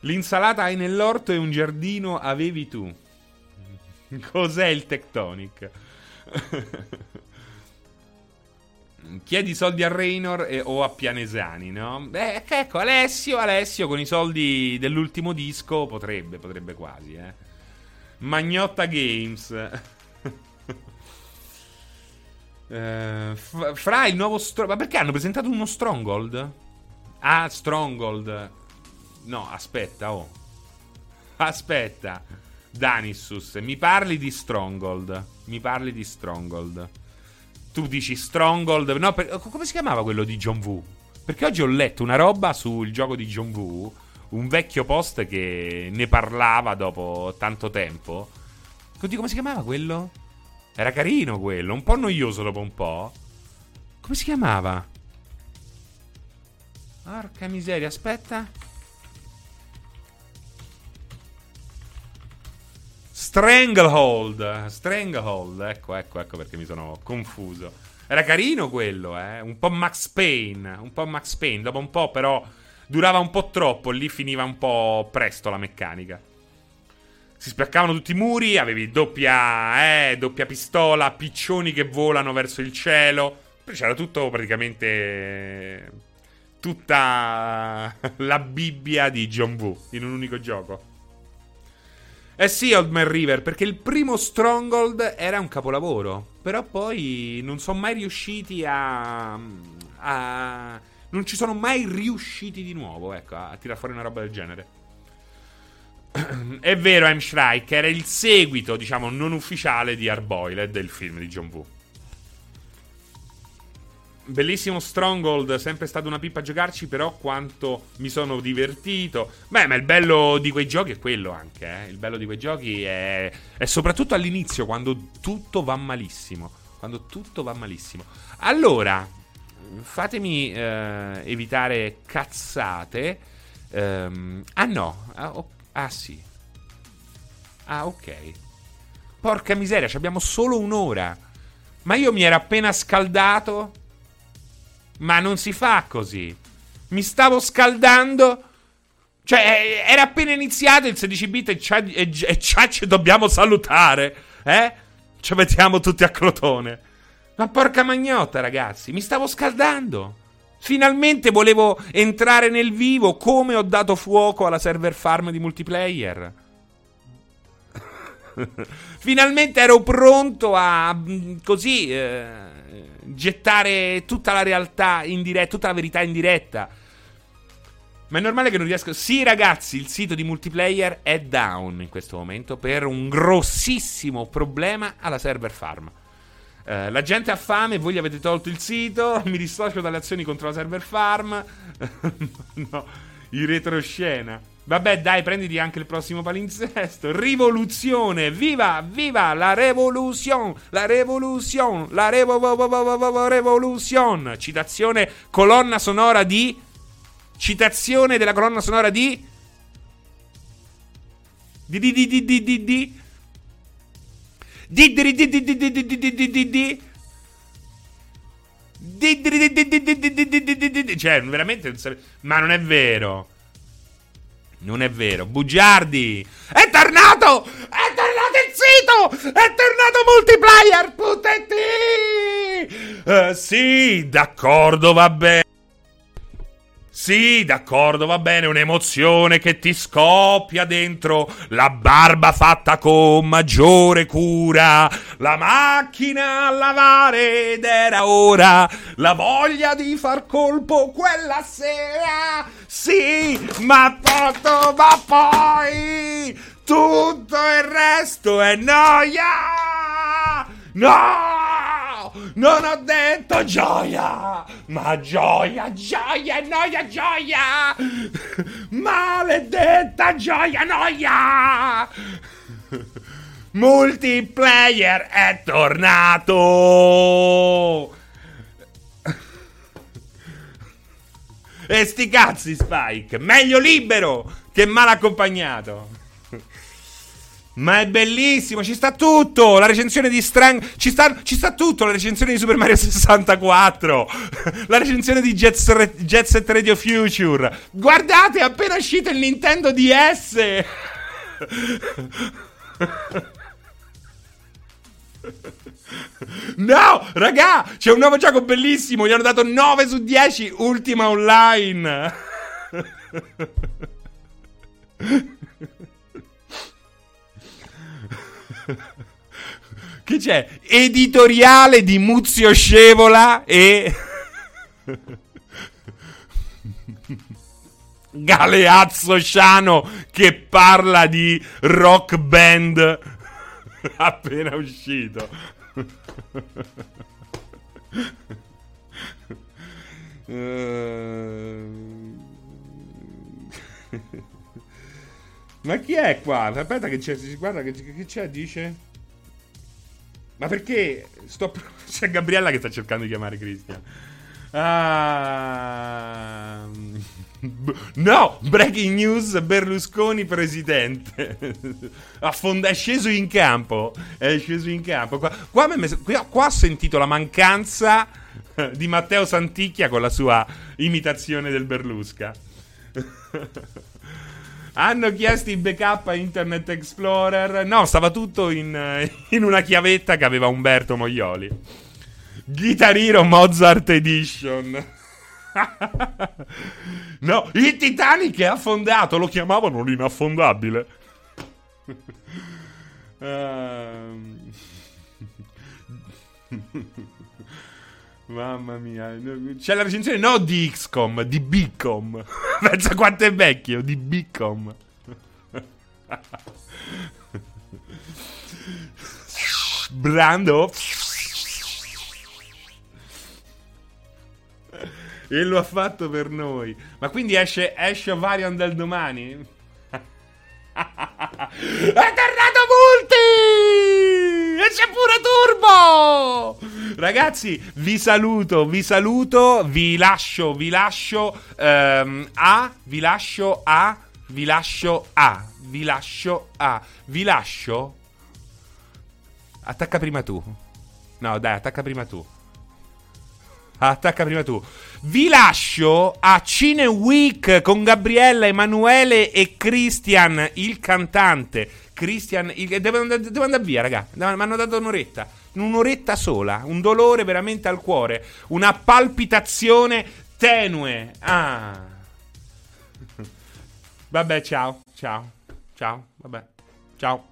S1: L'insalata hai nell'orto e un giardino avevi tu. Cos'è il Tectonic? chiedi soldi a Raynor e, o a Pianesani, no? Beh, ecco, Alessio, Alessio con i soldi dell'ultimo disco potrebbe, potrebbe quasi, eh. Magnotta Games. uh, fra il nuovo Stronghold. Ma perché hanno presentato uno Stronghold? Ah, Stronghold. No, aspetta, oh. Aspetta. Danissus, mi parli di Stronghold. Mi parli di Stronghold tu dici Stronghold. No, per, come si chiamava quello di John Woo? Perché oggi ho letto una roba sul gioco di John Woo. Un vecchio post che ne parlava dopo tanto tempo. Oddio, come si chiamava quello? Era carino quello, un po' noioso dopo un po'. Come si chiamava? Porca miseria, aspetta. Stranglehold. Stranglehold. Ecco, ecco, ecco perché mi sono confuso. Era carino quello, eh. Un po' Max Payne. Un po' Max Payne. Dopo un po', però, durava un po' troppo. Lì finiva un po' presto la meccanica. Si spaccavano tutti i muri. Avevi doppia, eh, doppia pistola. Piccioni che volano verso il cielo. C'era tutto praticamente. Tutta la Bibbia di John Woo in un unico gioco. Eh sì, Old Man River, perché il primo Stronghold era un capolavoro. Però poi non sono mai riusciti a. a non ci sono mai riusciti di nuovo, ecco, a, a tirare fuori una roba del genere. È vero, M. Shrike, era il seguito, diciamo, non ufficiale di Arboiled, del film di John Woo. Bellissimo Stronghold, sempre stata una pippa a giocarci, però quanto mi sono divertito. Beh, ma il bello di quei giochi è quello anche, eh? Il bello di quei giochi è, è soprattutto all'inizio, quando tutto va malissimo. Quando tutto va malissimo. Allora, fatemi eh, evitare cazzate. Um, ah no, ah, oh, ah sì. Ah ok. Porca miseria, abbiamo solo un'ora. Ma io mi ero appena scaldato. Ma non si fa così. Mi stavo scaldando. Cioè, era appena iniziato il 16 bit e già ci dobbiamo salutare. Eh? Ci mettiamo tutti a crotone. Ma porca magnotta, ragazzi, mi stavo scaldando. Finalmente volevo entrare nel vivo come ho dato fuoco alla server farm di multiplayer. Finalmente ero pronto a mm, così eh, gettare tutta la realtà in diretta, tutta la verità in diretta. Ma è normale che non riesco. Sì, ragazzi, il sito di multiplayer è down in questo momento per un grossissimo problema alla server farm. Uh, la gente ha fame, voi gli avete tolto il sito. Mi dissocio dalle azioni contro la server farm. no, in retroscena. Vabbè, dai, prenditi anche il prossimo palinsesto. Rivoluzione! Viva, viva la revoluzione! La revoluzione! La revo- revoluzione! Citazione colonna sonora di Citazione della colonna sonora di. Di di di di di di di. Di di di di di di di di di di di. Cioè, veramente. Ma non è vero. Non è vero. Bugiardi. È tornato! È tornato il sito! È tornato multiplayer! Putetti! Uh, sì, d'accordo, va bene. Sì, d'accordo, va bene, un'emozione che ti scoppia dentro, la barba fatta con maggiore cura, la macchina a lavare ed era ora, la voglia di far colpo quella sera, sì, ma tutto va poi, tutto il resto è noia! No! Non ho detto gioia! Ma gioia, gioia, noia, gioia! Maledetta gioia, noia! Multiplayer è tornato! E sti cazzi, Spike! Meglio libero che mal accompagnato! Ma è bellissimo, ci sta tutto. La recensione di Strang. Ci sta, ci sta tutto. La recensione di Super Mario 64. La recensione di Jet, Jet Set Radio Future. Guardate, è appena uscito il Nintendo DS. No, raga, c'è un nuovo gioco bellissimo. Gli hanno dato 9 su 10. Ultima online. che c'è? Editoriale di Muzio Scevola e... Galeazzo Sciano che parla di rock band appena uscito. Ma chi è qua? Aspetta che c'è, guarda che, che c'è, dice... Ma perché? Sto... C'è Gabriella che sta cercando di chiamare Cristian. Ah... No! Breaking news: Berlusconi presidente. Affonda- è sceso in campo. È sceso in campo. Qua, qua, qua, ho sentito la mancanza di Matteo Santicchia con la sua imitazione del Berlusca. Hanno chiesto il backup a Internet Explorer. No, stava tutto in, in una chiavetta che aveva Umberto Moglioli. Guitar Hero Mozart Edition. no, il Titanic è affondato. Lo chiamavano l'inaffondabile. uh... Mamma mia, c'è la recensione no di XCOM, di Bicom. Pensa quanto è vecchio, di Bicom. Brando. E lo ha fatto per noi. Ma quindi esce, esce Varian del domani? È tornato Multi! E c'è pure Turbo! Ragazzi, vi saluto, vi saluto, vi lascio, vi lascio um, a, vi lascio a, vi lascio a, vi lascio a, vi lascio. Attacca prima tu. No, dai, attacca prima tu. Attacca prima tu. Vi lascio a Cine Week con Gabriella, Emanuele e Christian, il cantante. Christian, il... devo, andare, devo andare via, raga. Mi hanno dato un'oretta. Un'oretta sola. Un dolore veramente al cuore. Una palpitazione tenue. Ah. Vabbè, ciao. Ciao. Ciao. Vabbè. Ciao.